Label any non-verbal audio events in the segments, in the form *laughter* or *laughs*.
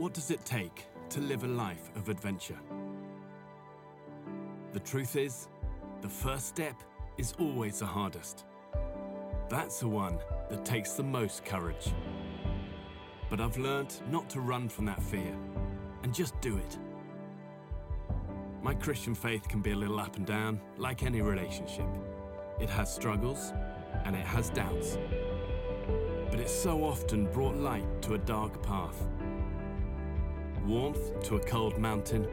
What does it take to live a life of adventure? The truth is, the first step is always the hardest. That's the one that takes the most courage. But I've learned not to run from that fear and just do it. My Christian faith can be a little up and down, like any relationship. It has struggles and it has doubts. But it's so often brought light to a dark path, warmth to a cold mountain,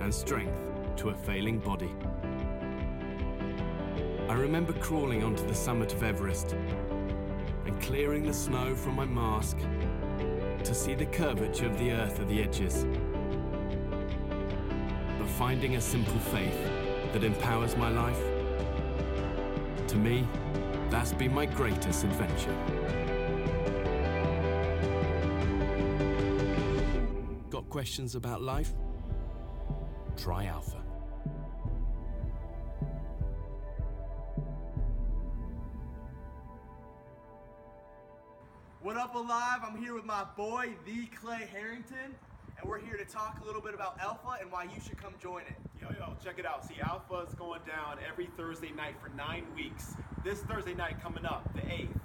and strength to a failing body. I remember crawling onto the summit of Everest and clearing the snow from my mask to see the curvature of the earth at the edges. But finding a simple faith that empowers my life, to me, that's been my greatest adventure. Questions about life? Try Alpha. What up, Alive? I'm here with my boy, the Clay Harrington, and we're here to talk a little bit about Alpha and why you should come join it. Yo, yo, check it out. See, Alpha is going down every Thursday night for nine weeks. This Thursday night coming up, the 8th,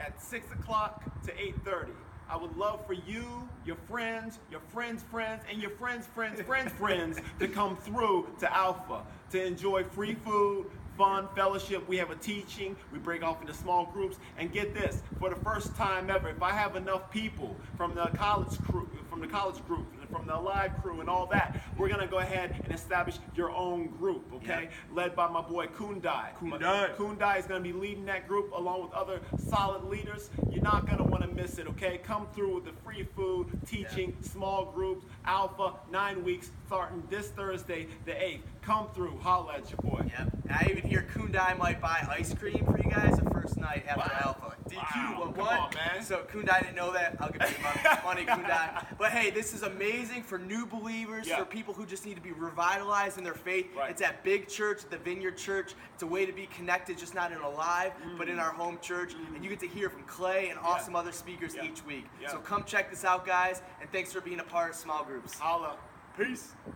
at 6 o'clock to 8.30. I would love for you, your friends, your friends' friends, and your friends' friends' friends' friends to come through to Alpha to enjoy free food, fun, fellowship. We have a teaching. We break off into small groups. And get this, for the first time ever, if I have enough people from the college crew, from the college group, the live crew and all that, we're gonna go ahead and establish your own group, okay? Led by my boy Kundai. Kundai. Kundai is gonna be leading that group along with other solid leaders. You're not gonna wanna miss it, okay? Come through with the free food, teaching, small groups, alpha, nine weeks, starting this Thursday, the 8th. Come through, holla at your boy. Yep. I even hear Kundai might buy ice cream for you guys first night after Wow. Alpha. DQ, Wow. what? What? on, man. So Kundai didn't know that. I'll give you money, *laughs* money Kundai. But hey, this is amazing for new believers, Yeah. for people who just need to be revitalized in their faith. Right. It's at Big Church, the Vineyard Church. It's a way to be connected, just not in a live, but in our home church. And you get to hear from Clay and awesome other speakers Mm. Yeah. each week. Yeah. So come check this out, guys. And thanks for being a part of small groups. Holla. Peace. Uh,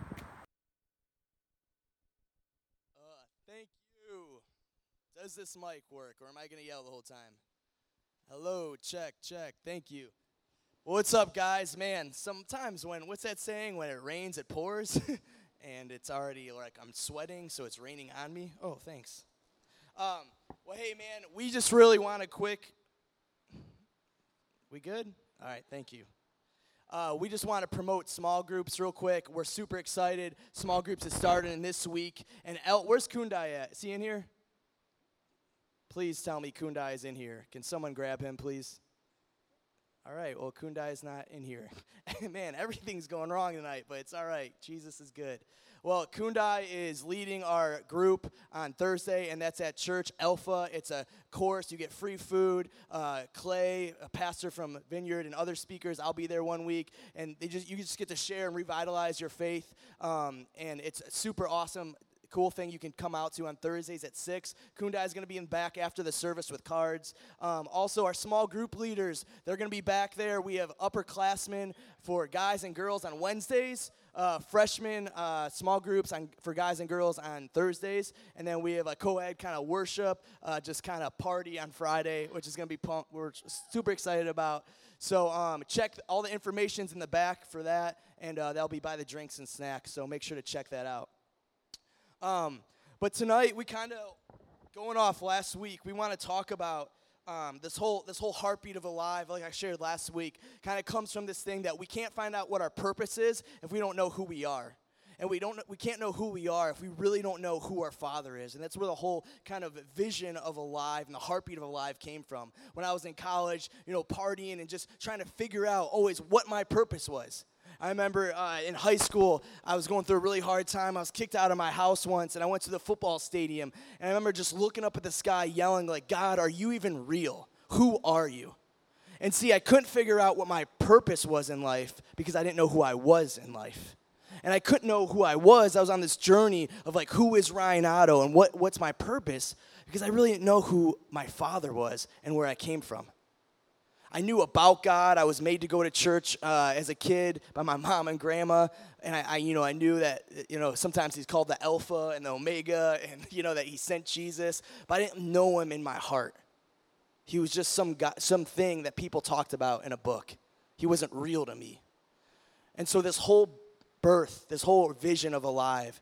thank you. Does this mic work, or am I gonna yell the whole time? Hello, check, check. Thank you. What's up, guys? Man, sometimes when what's that saying? When it rains, it pours, *laughs* and it's already like I'm sweating, so it's raining on me. Oh, thanks. Um, well, hey, man, we just really want a quick. We good? All right, thank you. Uh, we just want to promote small groups real quick. We're super excited. Small groups is starting this week. And El, where's Kundai at? Is he in here? Please tell me Kundai is in here. Can someone grab him, please? All right, well, Kundai is not in here. *laughs* Man, everything's going wrong tonight, but it's all right. Jesus is good. Well, Kundai is leading our group on Thursday, and that's at Church Alpha. It's a course. You get free food. Uh, Clay, a pastor from Vineyard, and other speakers. I'll be there one week, and they just you just get to share and revitalize your faith. Um, and it's super awesome cool thing you can come out to on Thursdays at 6. Kundai is going to be in back after the service with cards. Um, also, our small group leaders, they're going to be back there. We have upperclassmen for guys and girls on Wednesdays, uh, freshmen, uh, small groups on, for guys and girls on Thursdays, and then we have a co ed kind of worship, uh, just kind of party on Friday, which is going to be pumped. we're super excited about. So um, check all the information's in the back for that, and uh, that'll be by the drinks and snacks. So make sure to check that out. Um, but tonight we kind of going off last week. We want to talk about um, this whole this whole heartbeat of alive, like I shared last week, kind of comes from this thing that we can't find out what our purpose is if we don't know who we are. And we don't we can't know who we are if we really don't know who our father is. And that's where the whole kind of vision of alive and the heartbeat of alive came from. When I was in college, you know, partying and just trying to figure out always what my purpose was. I remember uh, in high school, I was going through a really hard time. I was kicked out of my house once, and I went to the football stadium. And I remember just looking up at the sky, yelling, like, God, are you even real? Who are you? And see, I couldn't figure out what my purpose was in life because I didn't know who I was in life. And I couldn't know who I was. I was on this journey of like, who is Ryan Otto and what, what's my purpose? Because I really didn't know who my father was and where I came from. I knew about God. I was made to go to church uh, as a kid by my *laughs* mom and grandma, and I, I, you know, I knew that you know sometimes he's called the Alpha and the Omega, *laughs* and you know that he sent Jesus, but I didn't know him in my heart. He was just some guy, something that people talked about in a book. He wasn't real to me, and so this whole birth, this whole vision of alive,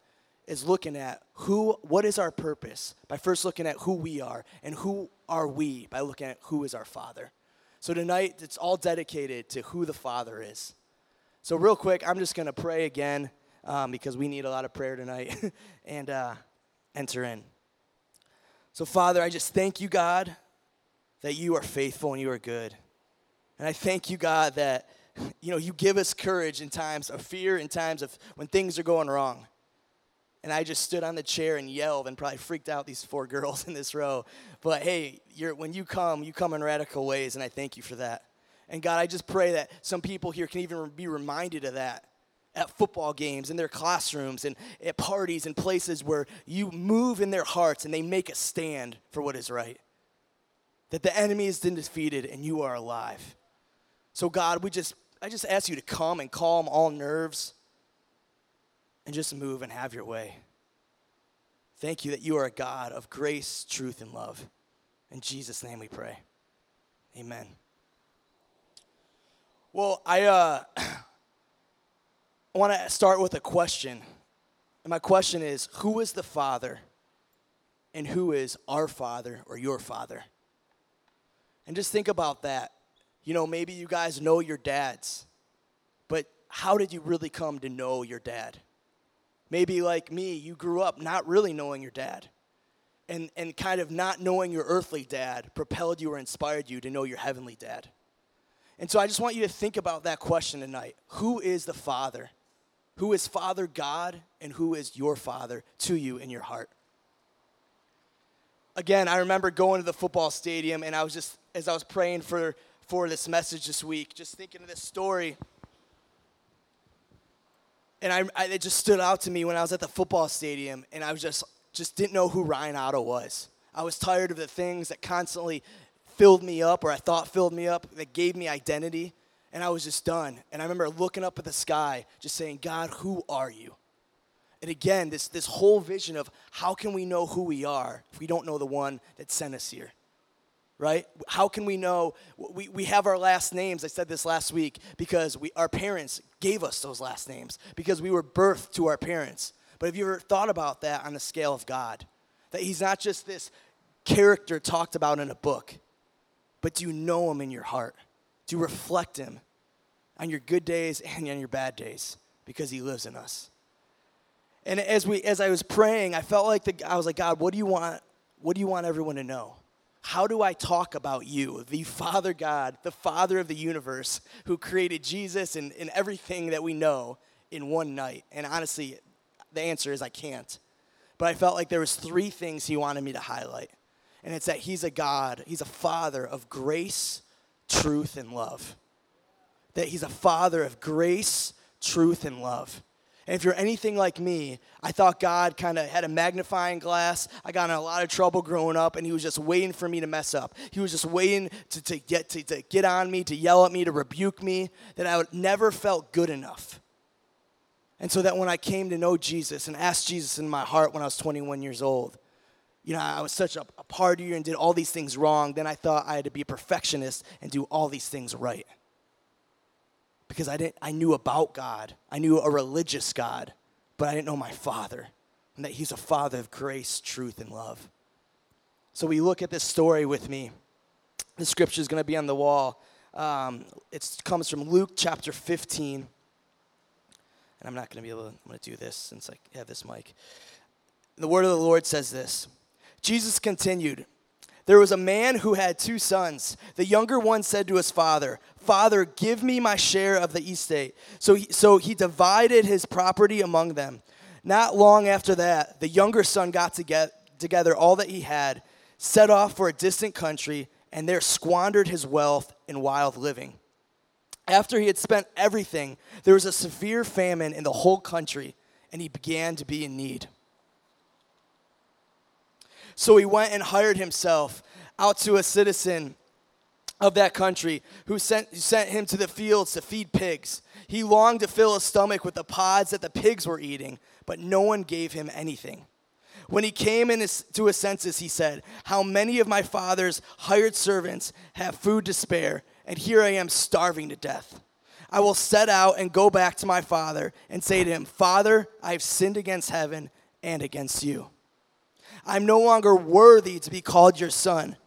is looking at who, what is our purpose by first looking at who we are, and who are we by looking at who is our Father. So tonight, it's all dedicated to who the Father is. So, real quick, I'm just going to pray again um, because we need a lot of prayer tonight *laughs* and uh, enter in. So, Father, I just thank you, God, that you are faithful and you are good. And I thank you, God, that you know you give us courage in times of fear, in times of when things are going wrong. And I just stood on the chair and yelled and probably freaked out these four *laughs* girls in this row. But hey, when you come, you come in radical ways, and I thank you for that. And God, I just pray that some people here can even be reminded of that at football games, in their classrooms, and at parties and places where you move in their hearts and they make a stand for what is right. That the enemy has been defeated and you are alive. So God, we just I just ask you to come and calm all nerves and just move and have your way. Thank you that you are a God of grace, truth, and love. In Jesus' name we pray. Amen. Well, I uh, *clears throat* want to start with a question. And my question is Who is the Father? And who is our Father or your Father? And just think about that. You know, maybe you guys know your dads, but how did you really come to know your dad? Maybe like me, you grew up not really knowing your dad. And, and kind of not knowing your earthly dad propelled you or inspired you to know your heavenly dad. And so I just want you to think about that question tonight. Who is the Father? Who is Father God and who is your Father to you in your heart? Again, I remember going to the football stadium and I was just, as I was praying for, for this message this week, just thinking of this story and I, I, it just stood out to me when I was at the football stadium, and I was just just didn't know who Ryan Otto was. I was tired of the things that constantly filled me up, or I thought filled me up, that gave me identity, and I was just done. And I remember looking up at the sky, just saying, God, who are you? And again, this this whole vision of how can we know who we are if we don't know the one that sent us here? Right? How can we know? We, we have our last names. I said this last week because we, our parents gave us those last names because we were birthed to our parents. But have you ever thought about that on the scale of God? That He's not just this character talked about in a book, but do you know Him in your heart? Do you reflect Him on your good days and on your bad days because He lives in us? And as we, as I was praying, I felt like the, I was like, God, what do you want? What do you want everyone to know? How do I talk about you, the Father God, the Father of the universe, who created Jesus and, and everything that we know in one night? And honestly, the answer is I can't. But I felt like there was three things he wanted me to highlight. And it's that he's a God, he's a father of grace, truth, and love. That he's a father of grace, truth, and love. And if you're anything like me, I thought God kind of had a magnifying glass. I got in a lot of trouble growing up, and He was just waiting for me to mess up. He was just waiting to, to, get, to, to get on me, to yell at me, to rebuke me, that I would never felt good enough. And so that when I came to know Jesus and asked Jesus in my heart when I was 21 years old, you know, I was such a, a partier and did all these things wrong, then I thought I had to be a perfectionist and do all these things right because I, didn't, I knew about God. I knew a religious God, but I didn't know my Father, and that He's a Father of grace, truth, and love. So we look at this story with me. The scripture is going to be on the wall. Um, it comes from Luke chapter 15. And I'm not going to be able to, I'm going to do this since I have this mic. The word of the Lord says this Jesus continued, there was a man who had two sons. The younger one said to his father, Father, give me my share of the estate. So he, so he divided his property among them. Not long after that, the younger son got to get together all that he had, set off for a distant country, and there squandered his wealth in wild living. After he had spent everything, there was a severe famine in the whole country, and he began to be in need. So he went and hired himself out to a citizen of that country who sent, sent him to the fields to feed pigs. He longed to fill his stomach with the pods that the pigs were eating, but no one gave him anything. When he came his, to his senses, he said, How many of my father's hired servants have food to spare, and here I am starving to death? I will set out and go back to my father and say to him, Father, I have sinned against heaven and against you. I'm no longer worthy to be called your son.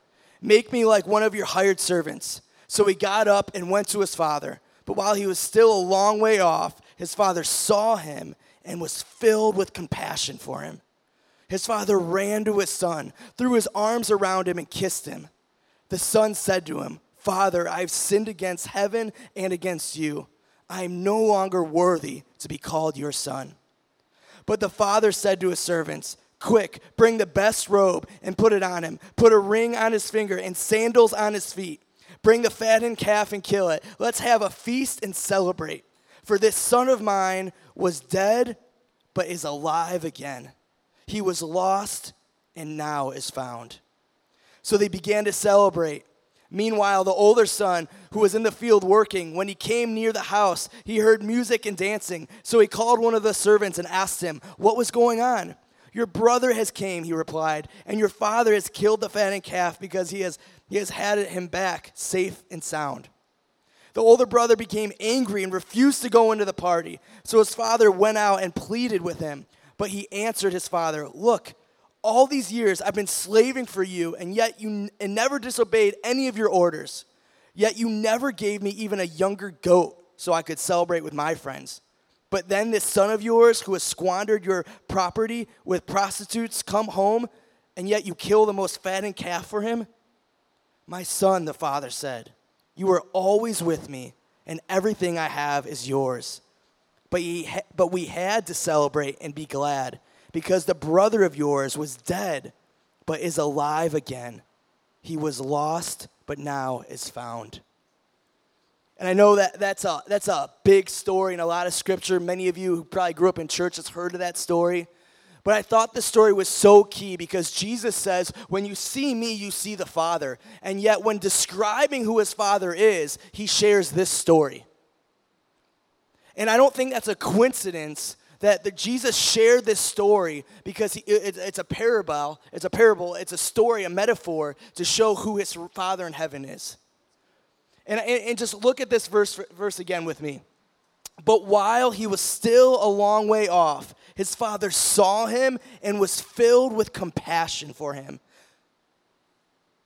Make me like one of your hired servants. So he got up and went to his father. But while he was still a long way off, his father saw him and was filled with compassion for him. His father ran to his son, threw his arms around him, and kissed him. The son said to him, Father, I have sinned against heaven and against you. I am no longer worthy to be called your son. But the father said to his servants, Quick, bring the best robe and put it on him. Put a ring on his finger and sandals on his feet. Bring the fattened calf and kill it. Let's have a feast and celebrate. For this son of mine was dead, but is alive again. He was lost and now is found. So they began to celebrate. Meanwhile, the older son, who was in the field working, when he came near the house, he heard music and dancing. So he called one of the servants and asked him, What was going on? Your brother has came, he replied, and your father has killed the fattened calf because he has, he has had him back safe and sound. The older brother became angry and refused to go into the party. So his father went out and pleaded with him. But he answered his father, Look, all these years I've been slaving for you, and yet you n- and never disobeyed any of your orders. Yet you never gave me even a younger goat so I could celebrate with my friends. But then this son of yours who has squandered your property with prostitutes come home, and yet you kill the most fattened calf for him? My son, the father said, You are always with me, and everything I have is yours. But, ha- but we had to celebrate and be glad because the brother of yours was dead, but is alive again. He was lost, but now is found. And I know that that's a, that's a big story in a lot of scripture. Many of you who probably grew up in church has heard of that story. But I thought the story was so key because Jesus says, When you see me, you see the Father. And yet, when describing who his Father is, he shares this story. And I don't think that's a coincidence that the, Jesus shared this story because he, it, it's a parable, it's a parable, it's a story, a metaphor to show who his Father in heaven is. And, and, just look at this verse, verse again with me. But while he was still a long way off, his father saw him and was filled with compassion for him.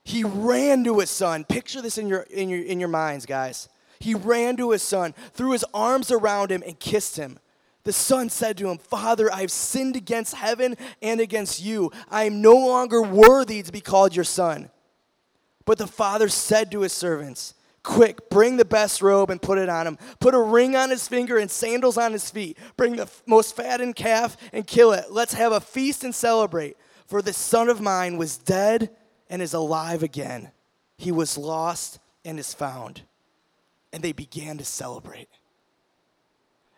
He ran to his son. Picture this in your, in your, in your minds, guys. He ran to his son, threw his arms around him, and kissed him. The son said to him, Father, I have sinned against heaven and against you. I am no longer worthy to be called your son. But the father said to his servants, Quick, bring the best robe and put it on him. Put a ring on his finger and sandals on his feet. Bring the most fattened calf and kill it. Let's have a feast and celebrate. For this son of mine was dead and is alive again. He was lost and is found and they began to celebrate.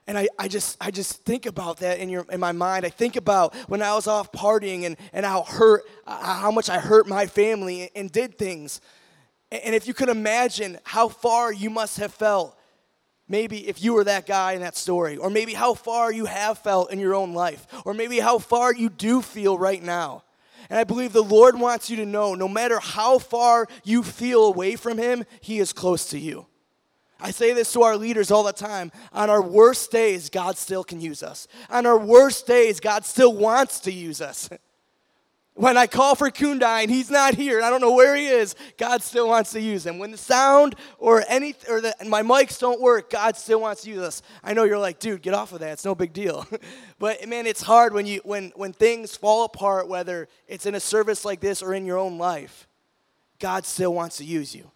And I, I, just, I just think about that in, your, in my mind. I think about when I was off partying and, and how, hurt, how much I hurt my family and, and did things. And, if you could imagine how far you must have felt, maybe if you were that guy in that story, or maybe how far you have felt in your own life, or maybe how far you do feel right now. And I believe the Lord wants you to know no matter how far you feel away from Him, He is close to you. I say this to our leaders all the time. On our worst days, God still can use us. On our worst days, God still wants to use us. *laughs* When I call for Kundai and he's not here, I don't know where he is, God still wants to use him. When the sound or any or the, my mics don't work, God still wants to use us. I know you're like, dude, get off of that. It's no big deal. *laughs* but man, it's hard when you when when things fall apart, whether it's in a service like this or in your own life. God still wants to use you.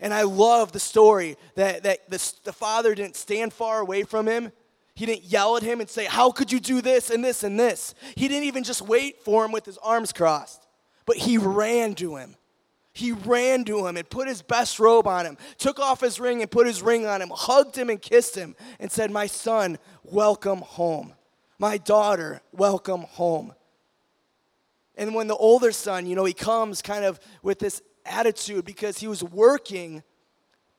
And I love the story that, that the, the father didn't stand far away from him. He didn't yell at him and say, How could you do this and this and this? He didn't even just wait for him with his arms crossed, but he ran to him. He ran to him and put his best robe on him, took off his ring and put his ring on him, hugged him and kissed him, and said, My son, welcome home. My daughter, welcome home. And when the older son, you know, he comes kind of with this attitude because he was working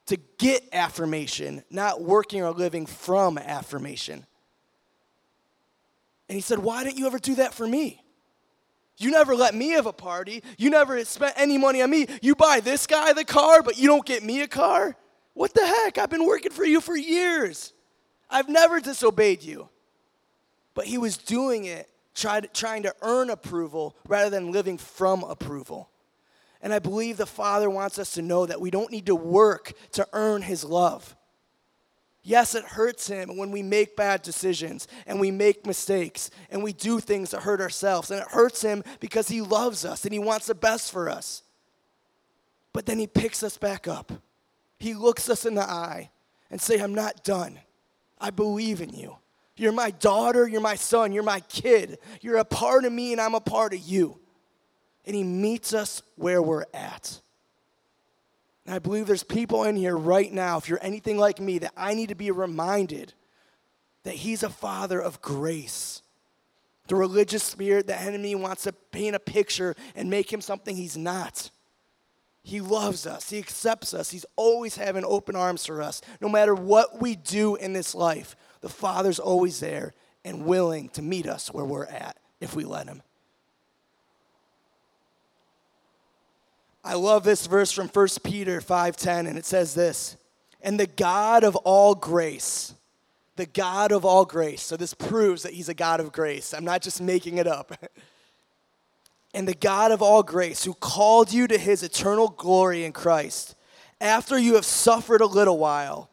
to get affirmation, not working or living from affirmation. And he said, Why didn't you ever do that for me? You never let me have a party. You never spent any money on me. You buy this guy the car, but you don't get me a car? What the heck? I've been working for you for years. I've never disobeyed you. But he was doing it tried, trying to earn approval rather than living from approval. And I believe the Father wants us to know that we don't need to work to earn his love. Yes, it hurts him when we make bad decisions and we make mistakes and we do things that hurt ourselves. And it hurts him because he loves us and he wants the best for us. But then he picks us back up. He looks us in the eye and say, "I'm not done. I believe in you. You're my daughter, you're my son, you're my kid. You're a part of me and I'm a part of you." And he meets us where we're at. And I believe there's people in here right now, if you're anything like me, that I need to be reminded that He's a Father of grace. The religious spirit, the enemy wants to paint a picture and make Him something He's not. He loves us, He accepts us, He's always having open arms for us. No matter what we do in this life, the Father's always there and willing to meet us where we're at if we let Him. I love this verse from 1 Peter 5:10 and it says this, "And the God of all grace, the God of all grace." So this proves that he's a God of grace. I'm not just making it up. *laughs* and the God of all grace who called you to his eternal glory in Christ, after you have suffered a little while,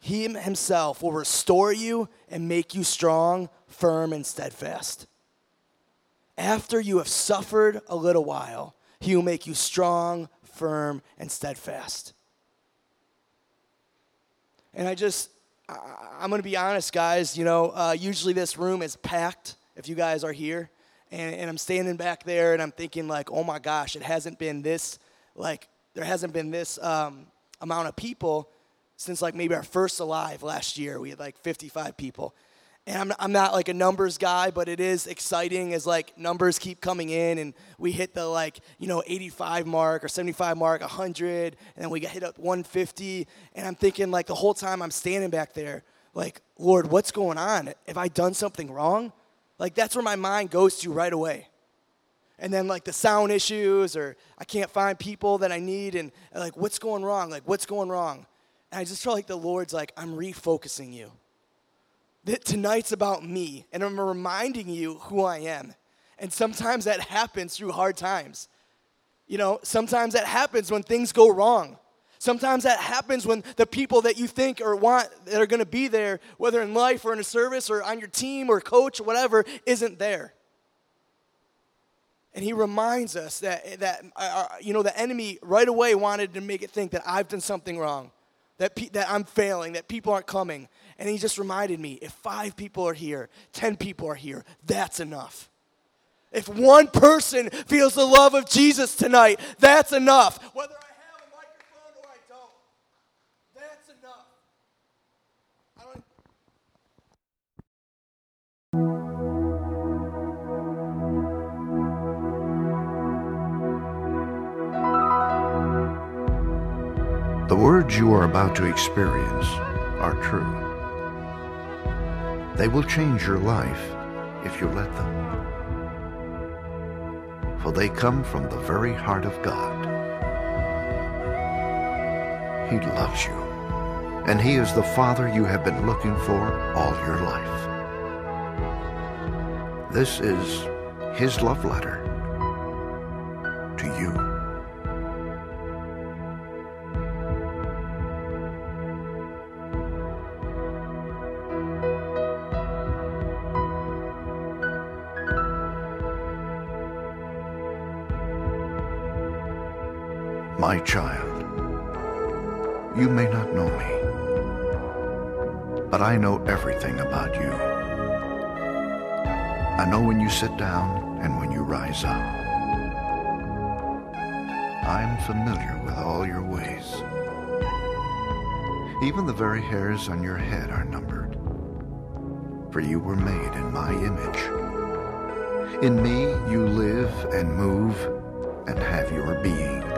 he himself will restore you and make you strong, firm, and steadfast. After you have suffered a little while, he will make you strong, firm, and steadfast. And I just, I'm going to be honest, guys. You know, uh, usually this room is packed if you guys are here. And, and I'm standing back there and I'm thinking, like, oh my gosh, it hasn't been this, like, there hasn't been this um, amount of people since, like, maybe our first Alive last year. We had like 55 people and I'm, I'm not like a numbers guy but it is exciting as like numbers keep coming in and we hit the like you know 85 mark or 75 mark 100 and then we get hit up 150 and i'm thinking like the whole time i'm standing back there like lord what's going on? Have i done something wrong? Like that's where my mind goes to right away. And then like the sound issues or i can't find people that i need and like what's going wrong? Like what's going wrong? And i just feel like the lord's like i'm refocusing you that tonight's about me and I'm reminding you who I am. And sometimes that happens through hard times. You know, sometimes that happens when things go wrong. Sometimes that happens when the people that you think or want that are going to be there, whether in life or in a service or on your team or coach or whatever, isn't there. And he reminds us that, that uh, uh you know, the enemy right away wanted to make it think that I've done something wrong, that, pe- that I'm failing, that people aren't coming. And he just reminded me if five people are here, 10 people are here, that's enough. If one person feels the love of Jesus tonight, that's enough. Whether I have a microphone or I don't, that's enough. I don't The words you are about to experience are true. They will change your life if you let them. For they come from the very heart of God. He loves you, and He is the Father you have been looking for all your life. This is His love letter My child, you may not know me, but I know everything about you. I know when you sit down and when you rise up. I am familiar with all your ways. Even the very hairs on your head are numbered. For you were made in my image. In me you live and move and have your being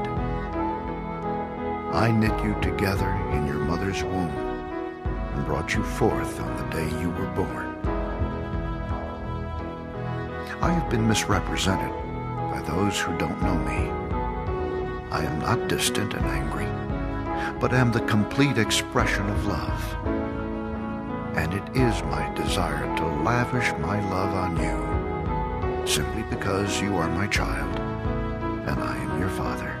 I knit you together in your mother's womb and brought you forth on the day you were born. I have been misrepresented by those who don't know me. I am not distant and angry, but am the complete expression of love. And it is my desire to lavish my love on you, simply because you are my child and I am your father.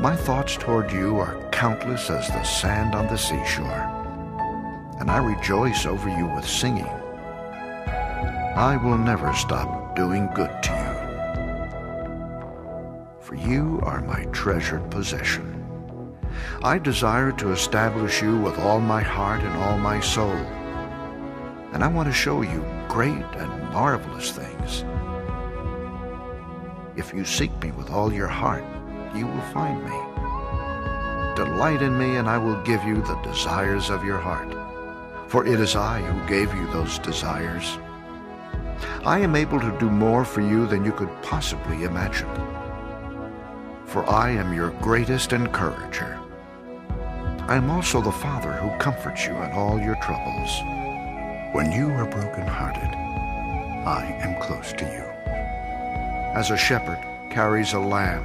My thoughts toward you are countless as the sand on the seashore, and I rejoice over you with singing. I will never stop doing good to you. For you are my treasured possession. I desire to establish you with all my heart and all my soul. And I want to show you great and marvelous things. If you seek me with all your heart, you will find me. Delight in me, and I will give you the desires of your heart. For it is I who gave you those desires. I am able to do more for you than you could possibly imagine. For I am your greatest encourager. I am also the Father who comforts you in all your troubles. When you are brokenhearted, I am close to you. As a shepherd carries a lamb,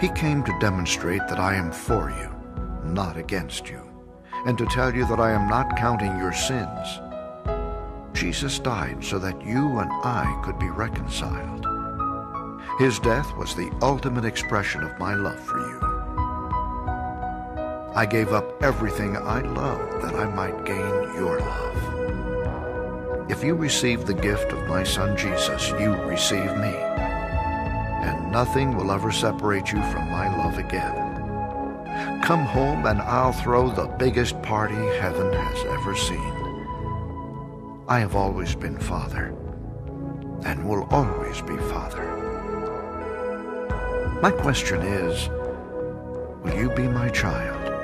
He came to demonstrate that I am for you, not against you, and to tell you that I am not counting your sins. Jesus died so that you and I could be reconciled. His death was the ultimate expression of my love for you. I gave up everything I loved that I might gain your love. If you receive the gift of my Son Jesus, you receive me. And nothing will ever separate you from my love again. Come home and I'll throw the biggest party heaven has ever seen. I have always been Father and will always be Father. My question is, will you be my child?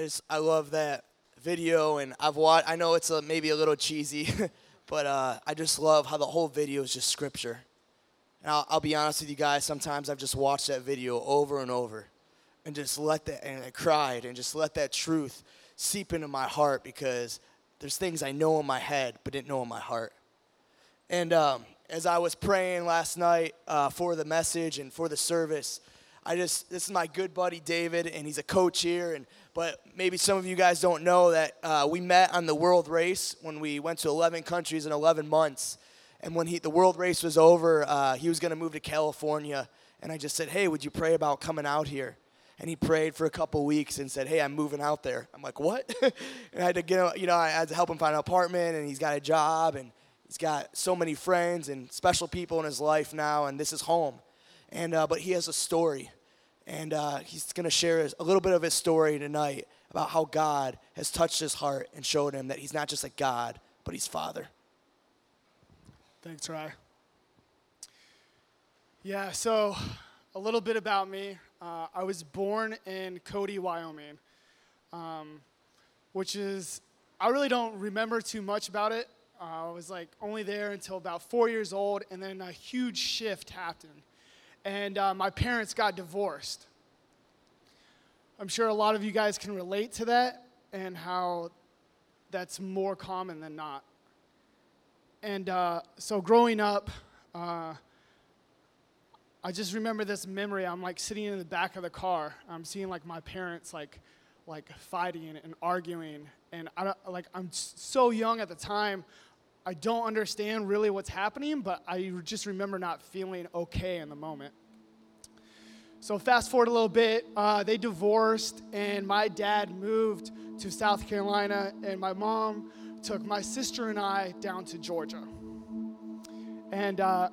I just I love that video, and I've watched. I know it's a, maybe a little cheesy, *laughs* but uh, I just love how the whole video is just scripture. And I'll, I'll be honest with you guys. Sometimes I've just watched that video over and over, and just let that and I cried and just let that truth seep into my heart because there's things I know in my head but didn't know in my heart. And um, as I was praying last night uh, for the message and for the service, I just this is my good buddy David, and he's a coach here. And but maybe some of you guys don't know that uh, we met on the world race when we went to 11 countries in 11 months. And when he, the world race was over, uh, he was going to move to California. And I just said, "Hey, would you pray about coming out here?" And he prayed for a couple weeks and said, "Hey, I'm moving out there." I'm like, "What?" *laughs* and I had to get you know, I had to help him find an apartment, and he's got a job, and he's got so many friends and special people in his life now, and this is home. And uh, but he has a story, And uh, he's going to share a little bit of his story tonight about how God has touched his heart and showed him that he's not just a God, but he's Father. Thanks, Rye. Yeah, so a little bit about me. Uh, I was born in Cody, Wyoming, um, which is, I really don't remember too much about it. Uh, I was like only there until about four years old, and then a huge shift happened. And uh, my parents got divorced. I'm sure a lot of you guys can relate to that and how that's more common than not. And uh, so growing up, uh, I just remember this memory. I'm like sitting in the back of the car. I'm seeing like my parents like like fighting and arguing, and I like I'm so young at the time. I don't understand really what's happening, but I just remember not feeling okay in the moment. So fast forward a little bit, uh, they divorced, and my dad moved to South Carolina, and my mom took my sister and I down to Georgia. And uh,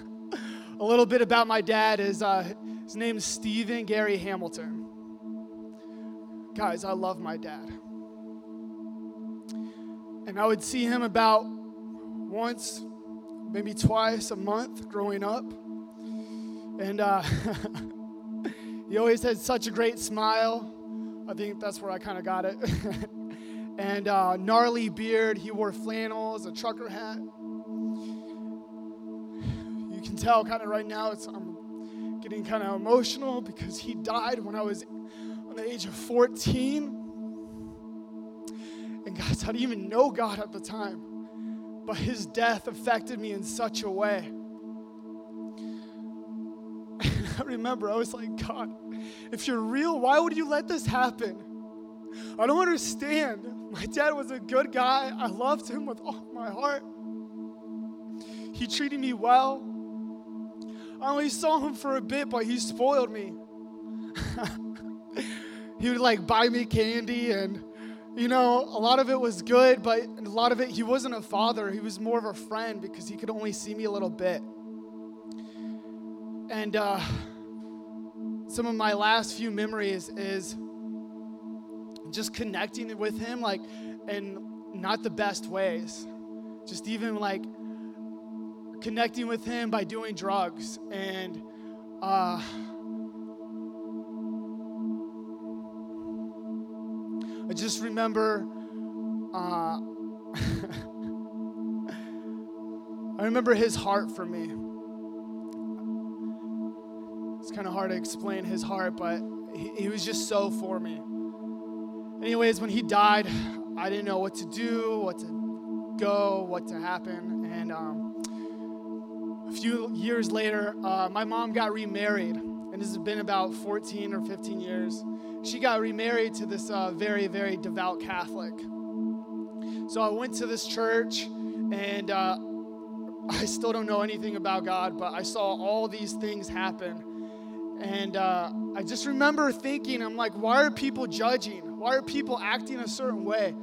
*laughs* a little bit about my dad is uh, his name is Stephen Gary Hamilton. Guys, I love my dad. And I would see him about once, maybe twice a month growing up. And uh, *laughs* he always had such a great smile. I think that's where I kind of got it. *laughs* and uh, gnarly beard. He wore flannels, a trucker hat. You can tell kind of right now it's, I'm getting kind of emotional because he died when I was on the age of 14. And guys, I didn't even know God at the time. But his death affected me in such a way. *laughs* I remember I was like, God, if you're real, why would you let this happen? I don't understand. My dad was a good guy. I loved him with all my heart. He treated me well. I only saw him for a bit, but he spoiled me. *laughs* he would like buy me candy and you know, a lot of it was good, but a lot of it, he wasn't a father. He was more of a friend because he could only see me a little bit. And uh, some of my last few memories is just connecting with him, like, in not the best ways. Just even like connecting with him by doing drugs. And, uh, I just remember, uh, *laughs* I remember his heart for me. It's kind of hard to explain his heart, but he, he, was just so for me. Anyways, when he died, I didn't know what to do, what to go, what to happen. And um, a few years later, uh, my mom got remarried. And this has been about 14 or 15 years she got remarried to this uh, very, very devout Catholic. So I went to this church, and uh, I still don't know anything about God, but I saw all these things happen. And uh, I just remember thinking, I'm like, why are people judging? Why are people acting a certain way?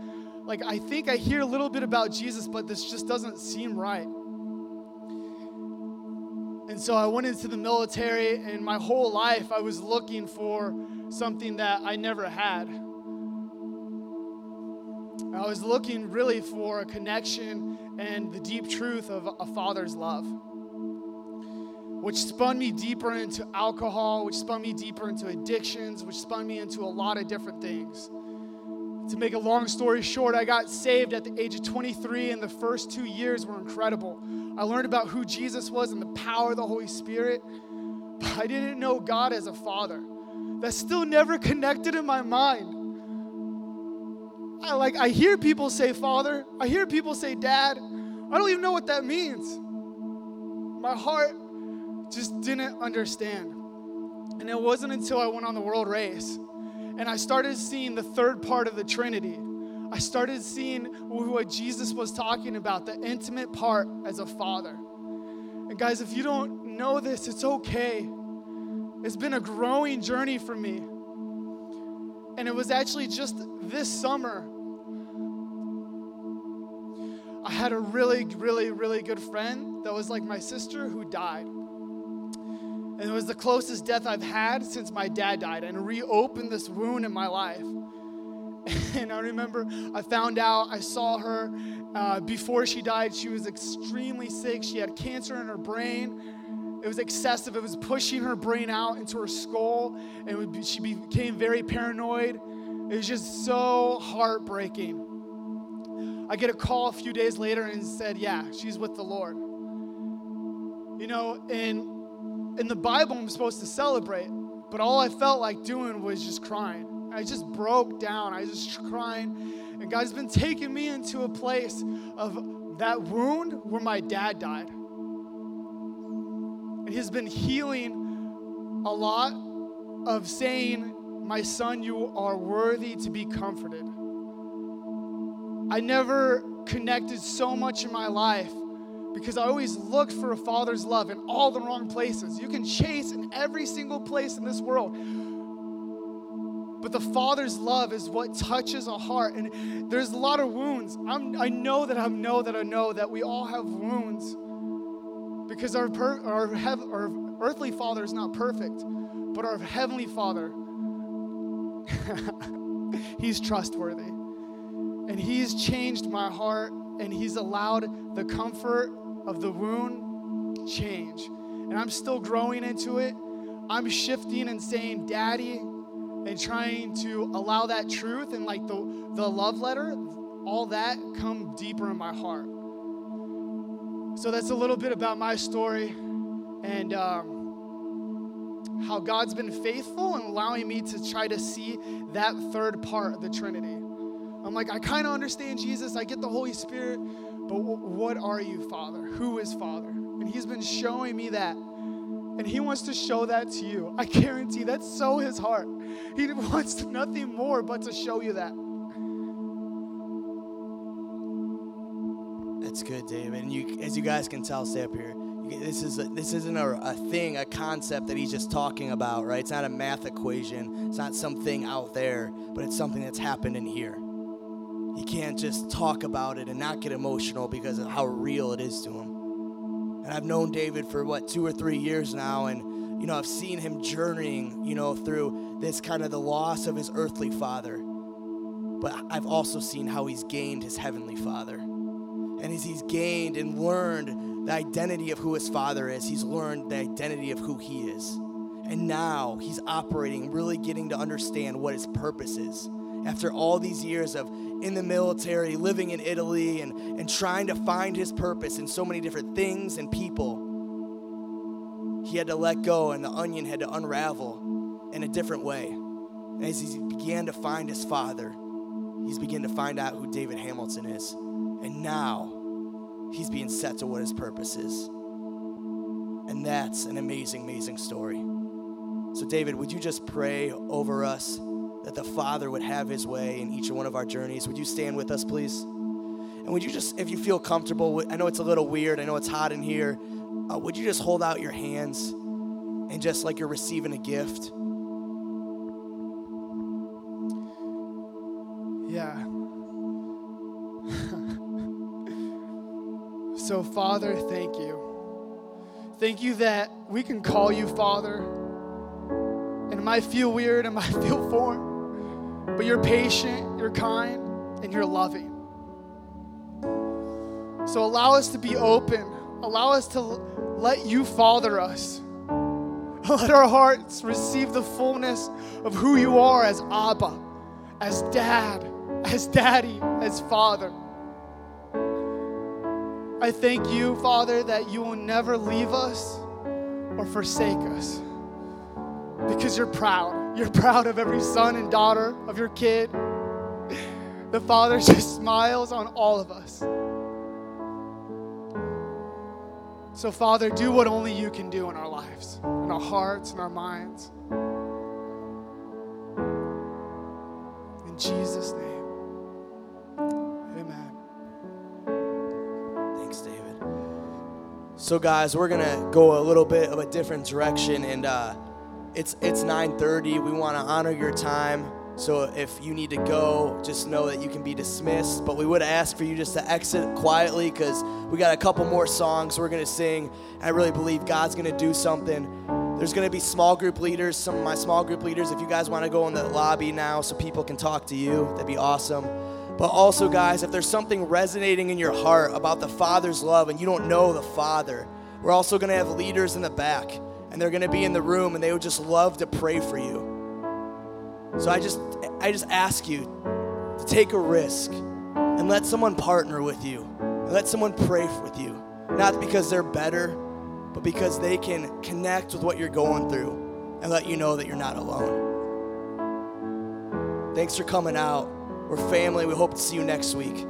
Like, I think I hear a little bit about Jesus, but this just doesn't seem right. And so I went into the military, and my whole life I was looking for something that I never had. I was looking really for a connection and the deep truth of a father's love, which spun me deeper into alcohol, which spun me deeper into addictions, which spun me into a lot of different things. To make a long story short, I got saved at the age of 23, and the first two years were incredible. I learned about who Jesus was and the power of the Holy Spirit, but I didn't know God as a father that still never *laughs* connected in my mind. I like I hear people say father, I hear people say dad. I don't even know what that means. My heart just didn't understand. And it wasn't until I went on the world race and I started seeing the third part of the Trinity. I started seeing what Jesus was talking about, the intimate part as a father. And guys, if you don't know this, it's okay. It's been a growing journey for me. And it was actually just this summer. I had a really, really, really good friend that was like my sister who died. And And it was the closest death I've had since my dad died and reopened this wound in my life. *laughs* And I remember I found out, I saw her uh, before she died. She was extremely sick. She had cancer in her brain. It was excessive. It was pushing her brain out into her skull, and be, she became very paranoid. It was just so heartbreaking. I get a call a few days later and said, Yeah, she's with the Lord. You know, in, in the Bible, I'm supposed to celebrate, but all I felt like doing was just crying. I just broke down. I just crying. And God's been taking me into a place of that wound where my dad died. And He's been healing a lot of saying, My son, you are worthy to be comforted. I never connected so much in my life because I always looked for a father's love in all the wrong places. You can chase in every single place in this world. But the Father's love is what touches a heart. And there's a lot of wounds. I'm, i know that I know that I know that we all have wounds because our, per, our, hev, our earthly Father is not perfect, but our Heavenly Father, *laughs* He's trustworthy. And He's changed my heart and He's allowed the comfort of the wound change. And I'm still growing into it. I'm shifting and saying, Daddy, and trying to allow that truth and like the, the love letter, all that come deeper in my heart. So that's a little bit about my story and um, how God's been faithful and allowing me to try to see that third part of the Trinity. I'm like, I kind of understand Jesus, I get the Holy Spirit, but w- what are you, Father? Who is Father? And He's been showing me that. And He wants to show that to you. I guarantee that's so His heart. He *laughs* wants nothing more but to show you that. That's good, David. And you, as you guys can tell, stay up here. You, this is a, this isn't a, a thing, a concept that he's just talking about, right? It's not a math equation. It's not something out there, but it's something that's happened in here. You can't just talk about it and not get emotional because of how real it is to him. And I've known David for what two or three years now, and you know I've seen him journeying, you know, through this kind of the loss of his earthly father. But I've also seen how he's gained his heavenly father. And as he's gained and learned the identity of who his father is, he's learned the identity of who he is. And now he's operating, really getting to understand what his purpose is. After all these years of in the military, living in Italy, and, and trying to find his purpose in so many different things and people, he had to let go, and the onion had to unravel in a different way. And as he began to find his father, he's beginning to find out who David Hamilton is. And now he's being set to what his purpose is. And that's an amazing, amazing story. So, David, would you just pray over us that the Father would have his way in each one of our journeys? Would you stand with us, please? And would you just, if you feel comfortable, I know it's a little weird, I know it's hot in here, uh, would you just hold out your hands and just like you're receiving a gift? Yeah. *laughs* so, Father, thank you. Thank you that we can call you Father. And it might feel weird, it might *laughs* feel foreign, but you're patient, you're kind, and you're loving. So, allow us to be open. Allow us to let you father us. *laughs* Let our hearts receive the fullness of who you are as Abba, as Dad, as Daddy, as Father. I thank you, Father, that you will never leave us or forsake us because you're proud. You're proud of every son and daughter of your kid. The Father *laughs* just smiles on all of us. So, Father, do what only you can do in our lives, in our hearts, in our minds. In Jesus' name, amen. Thanks, David. So, guys, we're gonna go a little bit of a different direction, and uh, it's it's 9:30. We want to honor your time. So, if you need to go, just know that you can be dismissed. But we would ask for you just to exit quietly because we got a couple more songs we're gonna sing. I really believe God's gonna do something. There's to be small group leaders, some of my small group leaders. If you guys want to go in the lobby now so people can talk to you, that'd be awesome. But also, guys, if there's something resonating in your heart about the Father's love and you don't know the Father, we're also to have leaders in the back, and they're going to be in the room, and they would just love to pray for you. So I just, I just ask you to take a risk and let someone partner with you, and let someone pray with you, not because they're better, but because they can connect with what you're going through and let you know that you're not alone. Thanks for coming out. We're family. We hope to see you next week.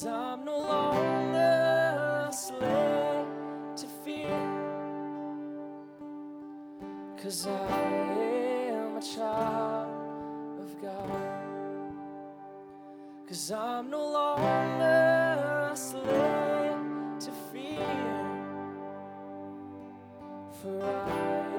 Cause I'm no longer a slave to fear. Cause I am a child of God. Cause I'm no longer a slave to fear. For I